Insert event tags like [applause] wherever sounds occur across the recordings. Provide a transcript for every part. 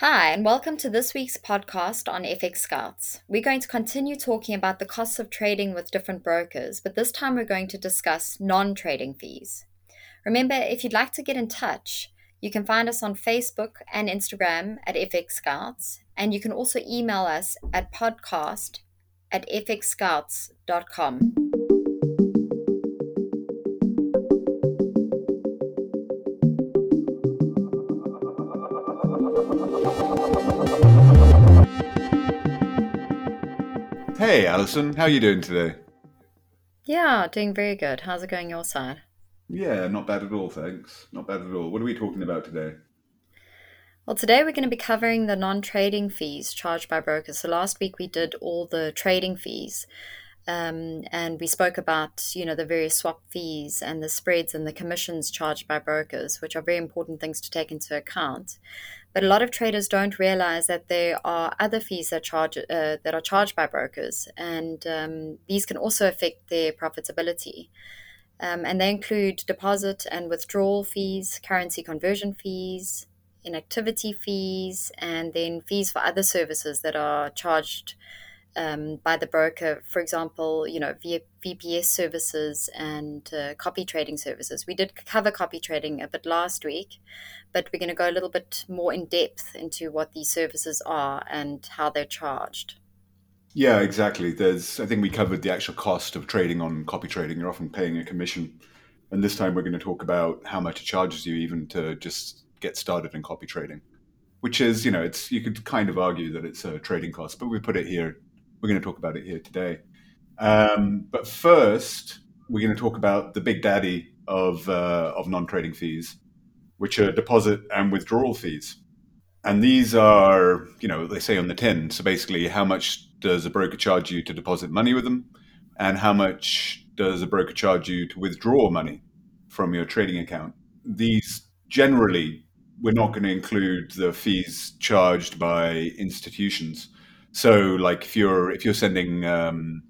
Hi, and welcome to this week's podcast on FX Scouts. We're going to continue talking about the costs of trading with different brokers, but this time we're going to discuss non trading fees. Remember, if you'd like to get in touch, you can find us on Facebook and Instagram at FX Scouts, and you can also email us at podcast at fxscouts.com. Hey, Alison, how are you doing today? Yeah, doing very good. How's it going your side? Yeah, not bad at all, thanks. Not bad at all. What are we talking about today? Well, today we're going to be covering the non trading fees charged by brokers. So last week we did all the trading fees. Um, and we spoke about you know the various swap fees and the spreads and the commissions charged by brokers, which are very important things to take into account. But a lot of traders don't realize that there are other fees that charge uh, that are charged by brokers, and um, these can also affect their profitability. Um, and they include deposit and withdrawal fees, currency conversion fees, inactivity fees, and then fees for other services that are charged um, by the broker, for example, you know, via VPS services and uh, copy trading services. We did cover copy trading a bit last week, but we're going to go a little bit more in depth into what these services are and how they're charged. Yeah, exactly. There's, I think we covered the actual cost of trading on copy trading. You're often paying a commission, and this time we're going to talk about how much it charges you even to just get started in copy trading, which is, you know, it's you could kind of argue that it's a trading cost, but we put it here we're going to talk about it here today. Um, but first, we're going to talk about the big daddy of uh, of non-trading fees, which are deposit and withdrawal fees. And these are, you know, they say on the tin. So basically, how much does a broker charge you to deposit money with them, and how much does a broker charge you to withdraw money from your trading account? These generally, we're not going to include the fees charged by institutions so, like if you're if you're sending um,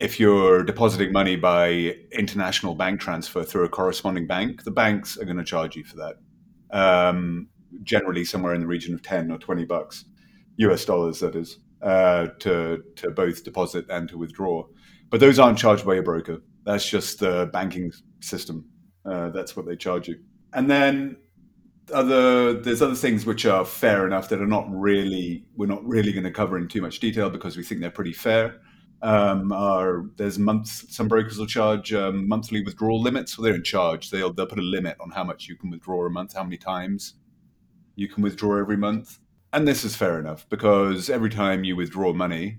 if you're depositing money by international bank transfer through a corresponding bank, the banks are going to charge you for that. Um, generally, somewhere in the region of ten or twenty bucks, US dollars, that is, uh, to to both deposit and to withdraw. But those aren't charged by a broker. That's just the banking system. Uh, that's what they charge you. And then other there's other things which are fair enough that are not really we're not really going to cover in too much detail because we think they're pretty fair. Um, are there's months some brokers will charge um, monthly withdrawal limits, so they're in charge. They'll they'll put a limit on how much you can withdraw a month, how many times you can withdraw every month, and this is fair enough because every time you withdraw money,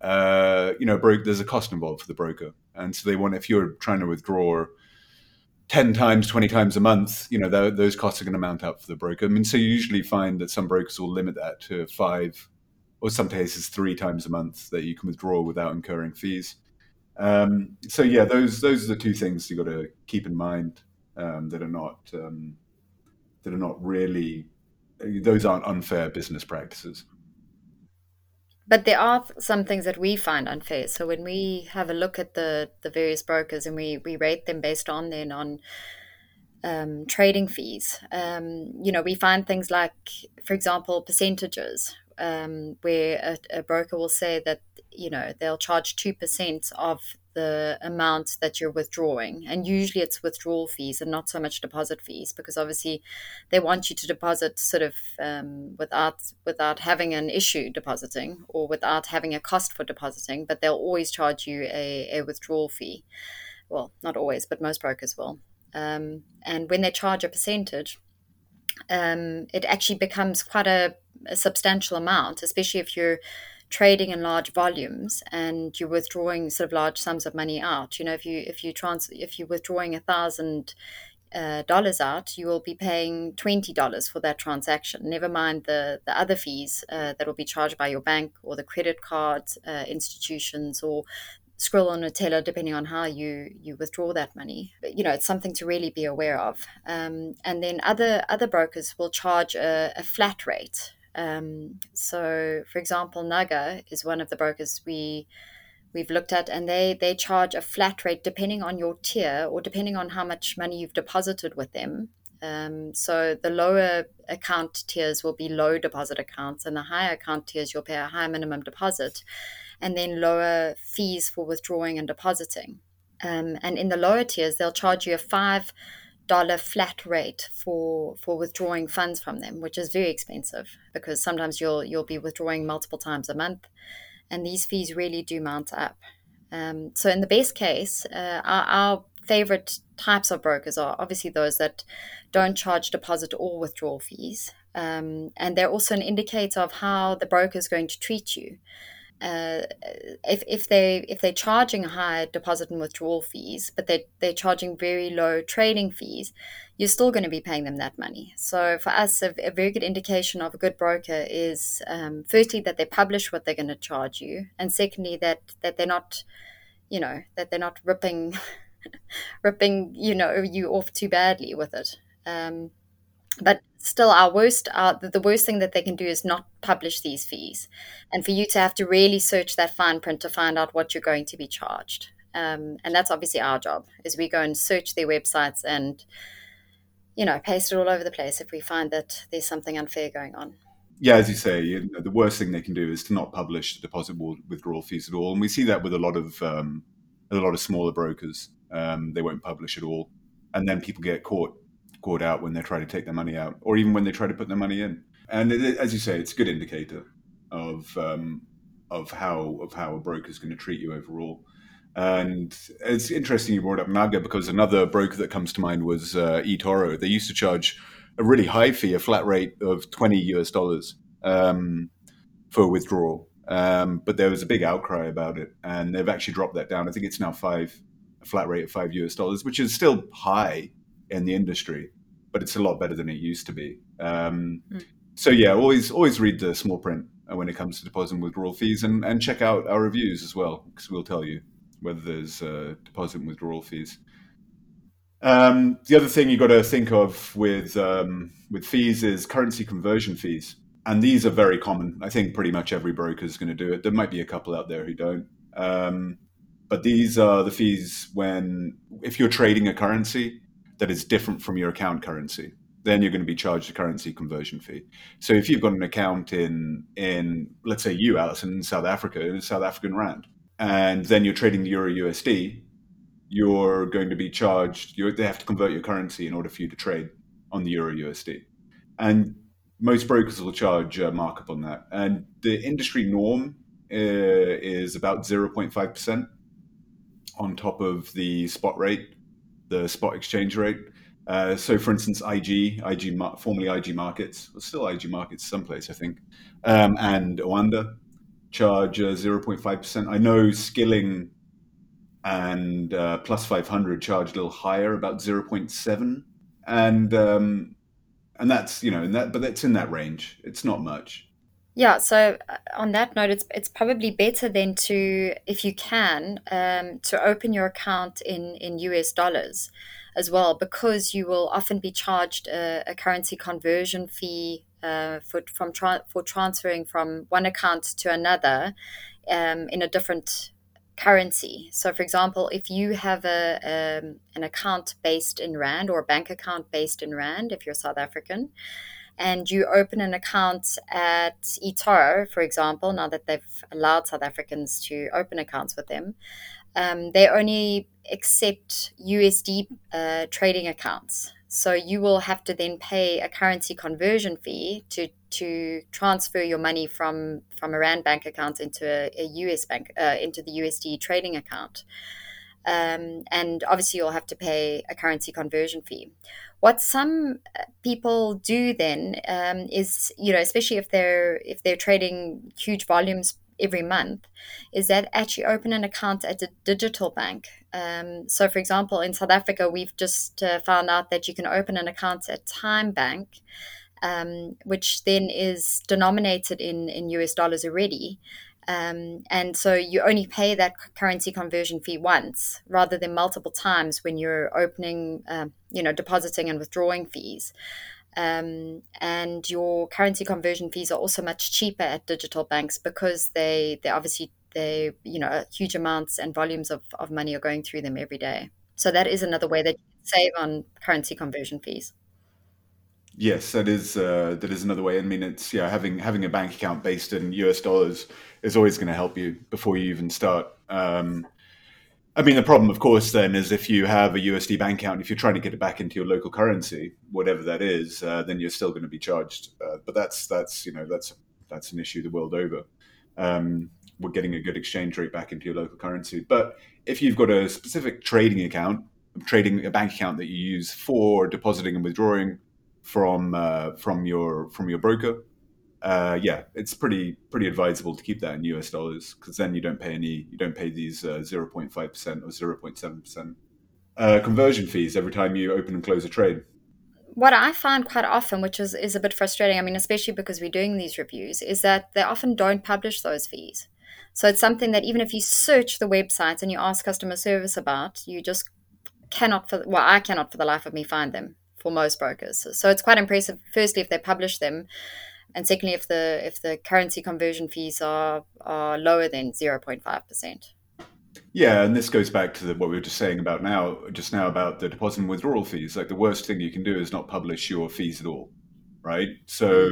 uh, you know, broke there's a cost involved for the broker, and so they want if you're trying to withdraw 10 times, 20 times a month, you know, th- those costs are going to mount up for the broker. I mean, so you usually find that some brokers will limit that to five or some cases three times a month that you can withdraw without incurring fees. Um, so yeah, those those are the two things you got to keep in mind um, that are not um, that are not really those aren't unfair business practices but there are some things that we find unfair. So when we have a look at the the various brokers and we we rate them based on their non um, trading fees, um, you know, we find things like, for example, percentages, um, where a, a broker will say that you know they'll charge two percent of the amount that you're withdrawing. And usually it's withdrawal fees and not so much deposit fees because obviously they want you to deposit sort of um, without without having an issue depositing or without having a cost for depositing, but they'll always charge you a, a withdrawal fee. Well, not always, but most brokers will. Um, and when they charge a percentage, um, it actually becomes quite a, a substantial amount, especially if you're trading in large volumes and you're withdrawing sort of large sums of money out. You know, if you if you trans if you're withdrawing a thousand uh, dollars out, you will be paying twenty dollars for that transaction. Never mind the the other fees uh, that will be charged by your bank or the credit card uh, institutions or Skrill or Neteller, depending on how you you withdraw that money. But, you know, it's something to really be aware of. Um, and then other other brokers will charge a, a flat rate um, so, for example, Naga is one of the brokers we we've looked at, and they they charge a flat rate depending on your tier or depending on how much money you've deposited with them. Um, so the lower account tiers will be low deposit accounts, and the higher account tiers you'll pay a higher minimum deposit, and then lower fees for withdrawing and depositing. Um, and in the lower tiers, they'll charge you a five dollar flat rate for for withdrawing funds from them, which is very expensive because sometimes you'll you'll be withdrawing multiple times a month, and these fees really do mount up. Um, so in the best case, uh, our, our favorite types of brokers are obviously those that don't charge deposit or withdrawal fees, um, and they're also an indicator of how the broker is going to treat you uh, if, if they if they're charging high deposit and withdrawal fees, but they they're charging very low trading fees, you're still going to be paying them that money. So for us, a, a very good indication of a good broker is um, firstly that they publish what they're going to charge you, and secondly that that they're not, you know, that they're not ripping [laughs] ripping you know you off too badly with it. Um, but still our worst our, the worst thing that they can do is not publish these fees. And for you to have to really search that fine print to find out what you're going to be charged. Um, and that's obviously our job is we go and search their websites and you know paste it all over the place if we find that there's something unfair going on. Yeah as you say you know, the worst thing they can do is to not publish the deposit withdrawal fees at all. And we see that with a lot of um, a lot of smaller brokers. Um, they won't publish at all. And then people get caught caught out when they try to take their money out, or even when they try to put their money in. And it, as you say, it's a good indicator of um, of how of how a broker is going to treat you overall. And it's interesting you brought up Naga because another broker that comes to mind was uh, eToro. They used to charge a really high fee, a flat rate of twenty US dollars um, for withdrawal. Um, but there was a big outcry about it, and they've actually dropped that down. I think it's now five, a flat rate of five US dollars, which is still high in the industry, but it's a lot better than it used to be. Um, mm. So yeah, always always read the small print when it comes to deposit and withdrawal fees, and, and check out our reviews as well because we'll tell you whether there's uh, deposit and withdrawal fees. Um, the other thing you've got to think of with um, with fees is currency conversion fees, and these are very common. I think pretty much every broker is going to do it. There might be a couple out there who don't, um, but these are the fees when if you're trading a currency that is different from your account currency, then you're going to be charged a currency conversion fee. So if you've got an account in in let's say you, Alison, in South Africa, in South African rand, and then you're trading the euro USD, you're going to be charged. they have to convert your currency in order for you to trade on the euro USD, and most brokers will charge a markup on that. And the industry norm uh, is about 0.5 percent on top of the spot rate the spot exchange rate. Uh, so, for instance, IG, IG, formerly IG Markets, well, still IG Markets, someplace I think, um, and Oanda charge uh, 0.5%. I know Skilling and uh, Plus 500 charge a little higher, about 0.7, and um, and that's you know, and that but that's in that range. It's not much. Yeah, so uh, on that note, it's it's probably better then to, if you can, um, to open your account in in US dollars as well, because you will often be charged a, a currency conversion fee uh, for from tra- for transferring from one account to another um, in a different currency. So, for example, if you have a um, an account based in rand or a bank account based in rand, if you're South African and you open an account at eToro, for example, now that they've allowed South Africans to open accounts with them, um, they only accept USD uh, trading accounts. So you will have to then pay a currency conversion fee to to transfer your money from from a rand bank account into a, a US bank uh, into the USD trading account. Um, and obviously, you'll have to pay a currency conversion fee. What some uh, people do then um, is, you know, especially if they're if they're trading huge volumes every month, is that actually open an account at a digital bank. Um, so, for example, in South Africa, we've just uh, found out that you can open an account at TymeBank. Um, which then is denominated in, in US dollars already. Um, and so you only pay that currency conversion fee once rather than multiple times when you're opening, um, you know, depositing and withdrawing fees. Um, and your currency conversion fees are also much cheaper at digital banks because they they obviously they you know huge amounts and volumes of, of money are going through them every day. So that is another way that you save on currency conversion fees. Yes, that is uh, that is another way. I mean, it's yeah, having having a bank account based in US dollars is always going to help you before you even start. Um, I mean, the problem, of course, then is if you have a USD bank account, if you're trying to get it back into your local currency, whatever that is, uh, then you're still going to be charged. Uh, but that's that's you know that's that's an issue the world over. Um, we're getting a good exchange rate back into your local currency. But if you've got a specific trading account, trading a bank account that you use for depositing and withdrawing from uh, from your from your broker, uh, yeah, it's pretty pretty advisable to keep that in US dollars because then you don't pay any you don't pay these uh, zero point five percent or zero point seven percent uh, conversion fees every time you open and close a trade. What I find quite often, which is, is a bit frustrating, I mean, especially because we're doing these reviews, is that they often don't publish those fees. So it's something that even if you search the websites and you ask customer service about, you just cannot, for, well, I cannot for the life of me find them for most brokers. So it's quite impressive. Firstly, if they publish them, and secondly, if the if the currency conversion fees are are lower than zero point five percent. Yeah, and this goes back to the, what we were just saying about now, just now about the deposit and withdrawal fees. Like the worst thing you can do is not publish your fees at all, right? So,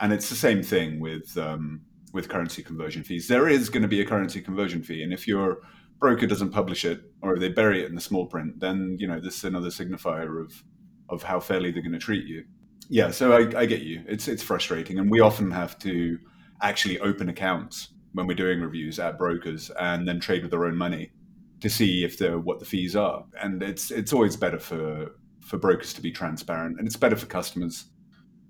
and it's the same thing with um, with currency conversion fees. There is going to be a currency conversion fee, and if your broker doesn't publish it or they bury it in the small print, then you know this is another signifier of of how fairly they're going to treat you. Yeah, so I, I get you. It's it's frustrating, and we often have to actually open accounts when we're doing reviews at brokers and then trade with their own money to see if they're what the fees are. And it's it's always better for for brokers to be transparent, and it's better for customers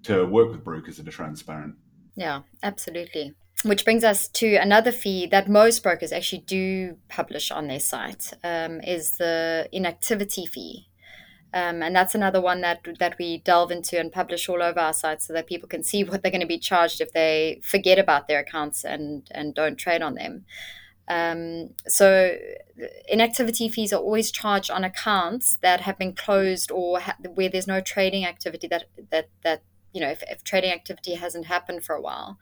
to work with brokers that are transparent. Yeah, absolutely. Which brings us to another fee that most brokers actually do publish on their site um, is the inactivity fee. Um, and that's another one that that we delve into and publish all over our site so that people can see what they're going to be charged if they forget about their accounts and and don't trade on them. Um, so inactivity fees are always charged on accounts that have been closed or ha- where there's no trading activity that that that you know if, if trading activity hasn't happened for a while,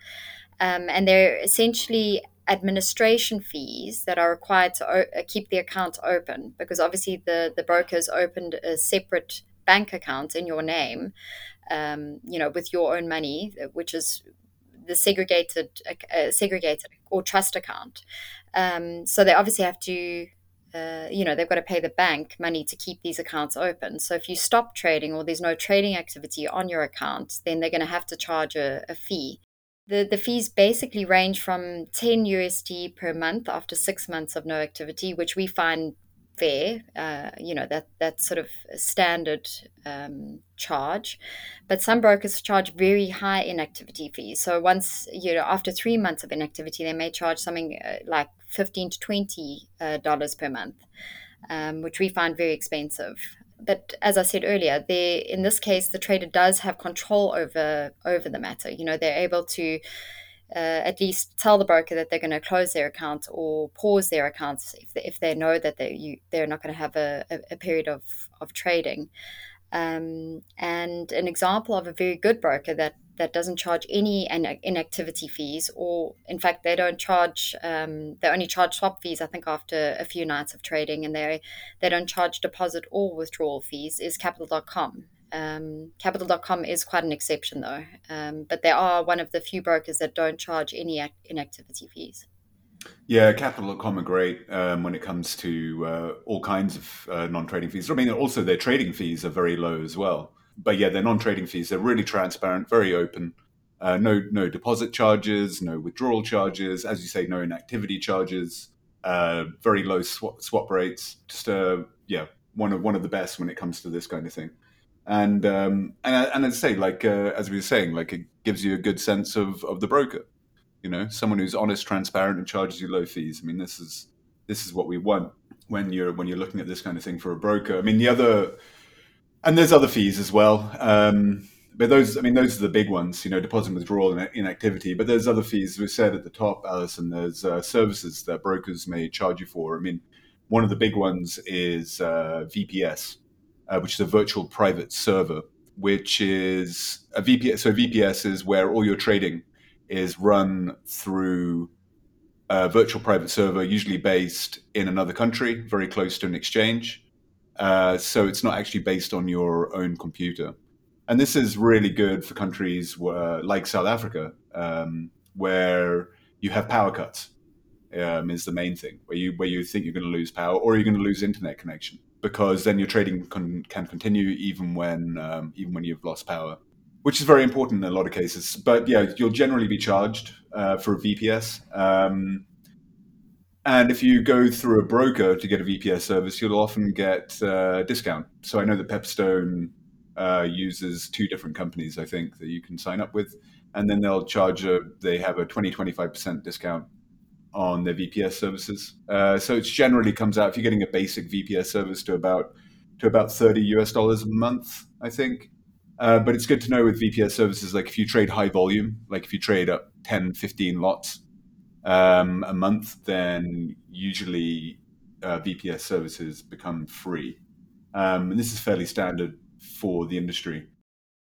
um, and they're essentially administration fees that are required to o- uh, keep the account open because obviously the the broker's opened a separate bank account in your name um, you know with your own money which is the segregated uh, segregated or trust account. Um, so they obviously have to uh, you know they've got to pay the bank money to keep these accounts open. So if you stop trading or there's no trading activity on your account then they're going to have to charge a, a fee the, the fees basically range from 10 USD per month after six months of no activity, which we find fair. Uh, you know, that that's sort of standard um, charge. But some brokers charge very high inactivity fees. So once, you know, after three months of inactivity, they may charge something uh, like 15 to 20 uh, dollars per month, um, which we find very expensive but as I said earlier, they in this case the trader does have control over over the matter. You know, they're able to uh, at least tell the broker that they're going to close their account or pause their accounts if they, if they know that they you, they're not going to have a, a, a, period of of trading. Um, and an example of a very good broker that that doesn't charge any inactivity fees, or in fact, they don't charge. Um, they only charge swap fees. I think after a few nights of trading, and they they don't charge deposit or withdrawal fees. Is Capital.com. Um, Capital.com is quite an exception, though, um, but they are one of the few brokers that don't charge any inactivity fees. Yeah, Capital.com are great um, when it comes to uh, all kinds of uh, non-trading fees. I mean, also their trading fees are very low as well but yeah, they're non-trading fees. They're really transparent, very open. Uh, no, no deposit charges, no withdrawal charges. As you say, no inactivity charges. Uh, very low swap, swap rates. Just uh, yeah, one of one of the best when it comes to this kind of thing. And um, and and as I say, like uh, as we were saying, like it gives you a good sense of of the broker. You know, someone who's honest, transparent, and charges you low fees. I mean, this is this is what we want when you're when you're looking at this kind of thing for a broker. I mean, the other and there's other fees as well. Um, but those, I mean, those are the big ones, you know, deposit withdrawal and inactivity. But there's other fees. We said at the top, Alison, there's uh, services that brokers may charge you for. I mean, one of the big ones is uh, VPS, uh, which is a virtual private server, which is a VPS. So VPS is where all your trading is run through a virtual private server, usually based in another country, very close to an exchange. Uh, so it's not actually based on your own computer. And this is really good for countries where, like South Africa, um, where you have power cuts. Um, is the main thing where you where you think you're going to lose power or you're going to lose internet connection because then your trading can, can continue even when um, even when you've lost power, which is very important in a lot of cases. But yeah, you'll generally be charged uh, for a VPS. Um, and if you go through a broker to get a VPS service, you'll often get uh, a discount. So I know that Pepperstone uh, uses two different companies, I think, that you can sign up with. And then they'll charge a, they have a 20, 25% discount on their VPS services. Uh, so it generally comes out, if you're getting a basic VPS service to about, to about 30 US dollars a month, I think. Uh, but it's good to know with VPS services, like if you trade high volume, like if you trade up 10, 15 lots, um, a month, then usually uh, VPS services become free. Um, and this is fairly standard for the industry.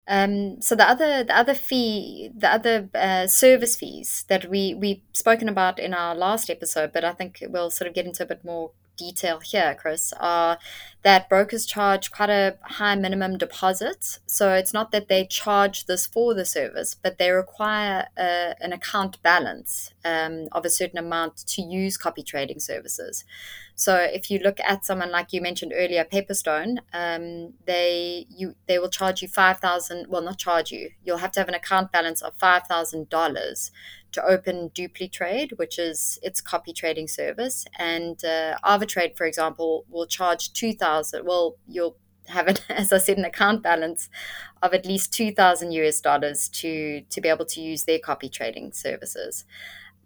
Um, so the other the other fee the other uh, service fees that we we spoken about in our last episode, but I think we'll sort of get into a bit more detail here, Chris, are that brokers charge quite a high minimum deposit. So it's not that they charge this for the service, but they require a, an account balance um, of a certain amount to use copy trading services. So if you look at someone like you mentioned earlier, Pepperstone, um, they you they will charge you five thousand. Well, not charge you. You'll have to have an account balance of five thousand dollars to open DupliTrade, which is its copy trading service, and uh, for example, will charge two thousand. Well, you'll have it, [laughs] as I said, an account balance of at least two thousand US dollars to to be able to use their copy trading services.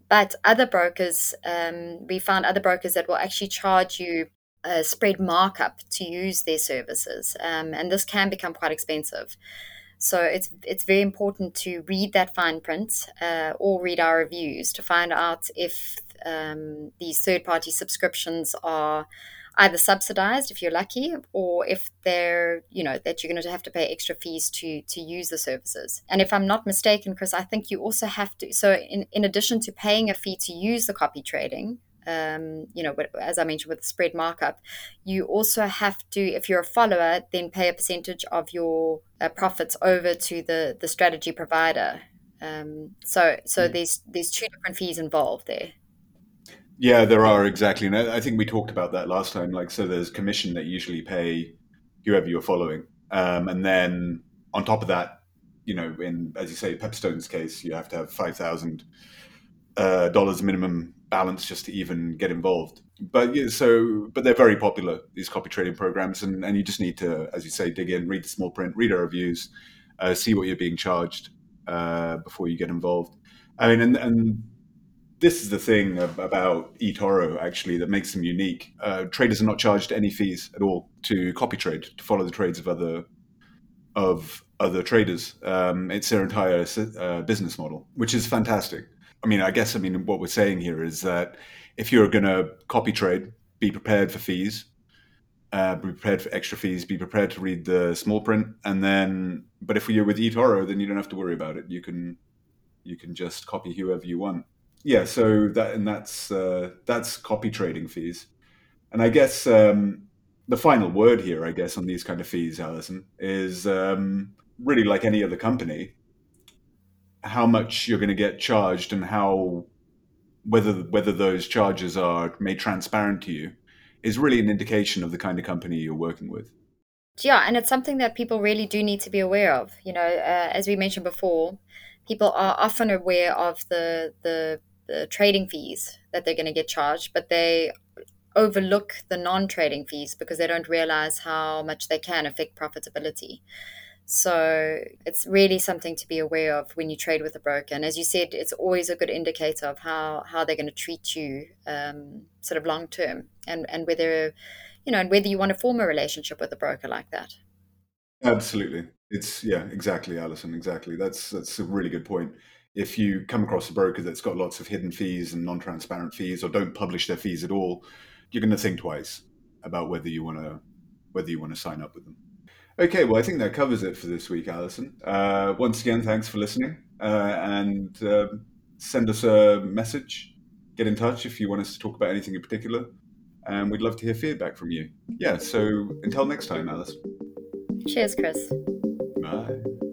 But other brokers, um, we found other brokers that will actually charge you a spread markup to use their services, um, and this can become quite expensive. So it's it's very important to read that fine print uh, or read our reviews to find out if um, these third party subscriptions are either subsidized if you're lucky or if they're you know that you're going to have to pay extra fees to to use the services and if i'm not mistaken chris i think you also have to so in, in addition to paying a fee to use the copy trading um, you know, as I mentioned with the spread markup, you also have to, if you're a follower, then pay a percentage of your uh, profits over to the the strategy provider. Um, so, so mm. there's there's two different fees involved there. Yeah, there are exactly, and I think we talked about that last time. Like, so there's commission that you usually pay whoever you're following, um, and then on top of that, you know, in as you say, Pepperstone's case, you have to have five thousand uh, dollars minimum balance just to even get involved. But yeah, so but they're very popular these copy trading programs, and, and you just need to, as you say, dig in, read the small print, read our reviews, uh, see what you're being charged uh, before you get involved. I mean, and, and this is the thing about eToro actually that makes them unique. Uh, traders are not charged any fees at all to copy trade to follow the trades of other of other traders. Um, it's their entire uh, business model, which is fantastic. I mean, I guess I mean what we're saying here is that if you're going to copy trade, be prepared for fees. Uh, be prepared for extra fees. Be prepared to read the small print, and then. But if you're with eToro, then you don't have to worry about it. You can, you can just copy whoever you want. Yeah. So that and that's uh, that's copy trading fees, and I guess um, the final word here, I guess, on these kind of fees, Alison, is um, really like any other company how much you're going to get charged and how whether whether those charges are made transparent to you is really an indication of the kind of company you're working with. Yeah, and it's something that people really do need to be aware of. You know, uh, as we mentioned before, people are often aware of the, the the trading fees that they're going to get charged, but they overlook the non-trading fees because they don't realize how much they can affect profitability. So it's really something to be aware of when you trade with a broker. And as you said, it's always a good indicator of how, how they're going to treat you um, sort of long term and, and whether, you know, and whether you want to form a relationship with a broker like that. Absolutely. It's yeah, exactly, Alison. Exactly. That's that's a really good point. If you come across a broker that's got lots of hidden fees and non-transparent fees, or don't publish their fees at all, you're going to think twice about whether you want to whether you want to sign up with them. Okay, well, I think that covers it for this week, Alison. Uh, once again, thanks for listening. Uh, and uh, send us a message. Get in touch if you want us to talk about anything in particular. And we'd love to hear feedback from you. Yeah, so until next time, Alice. Cheers, Chris. Bye.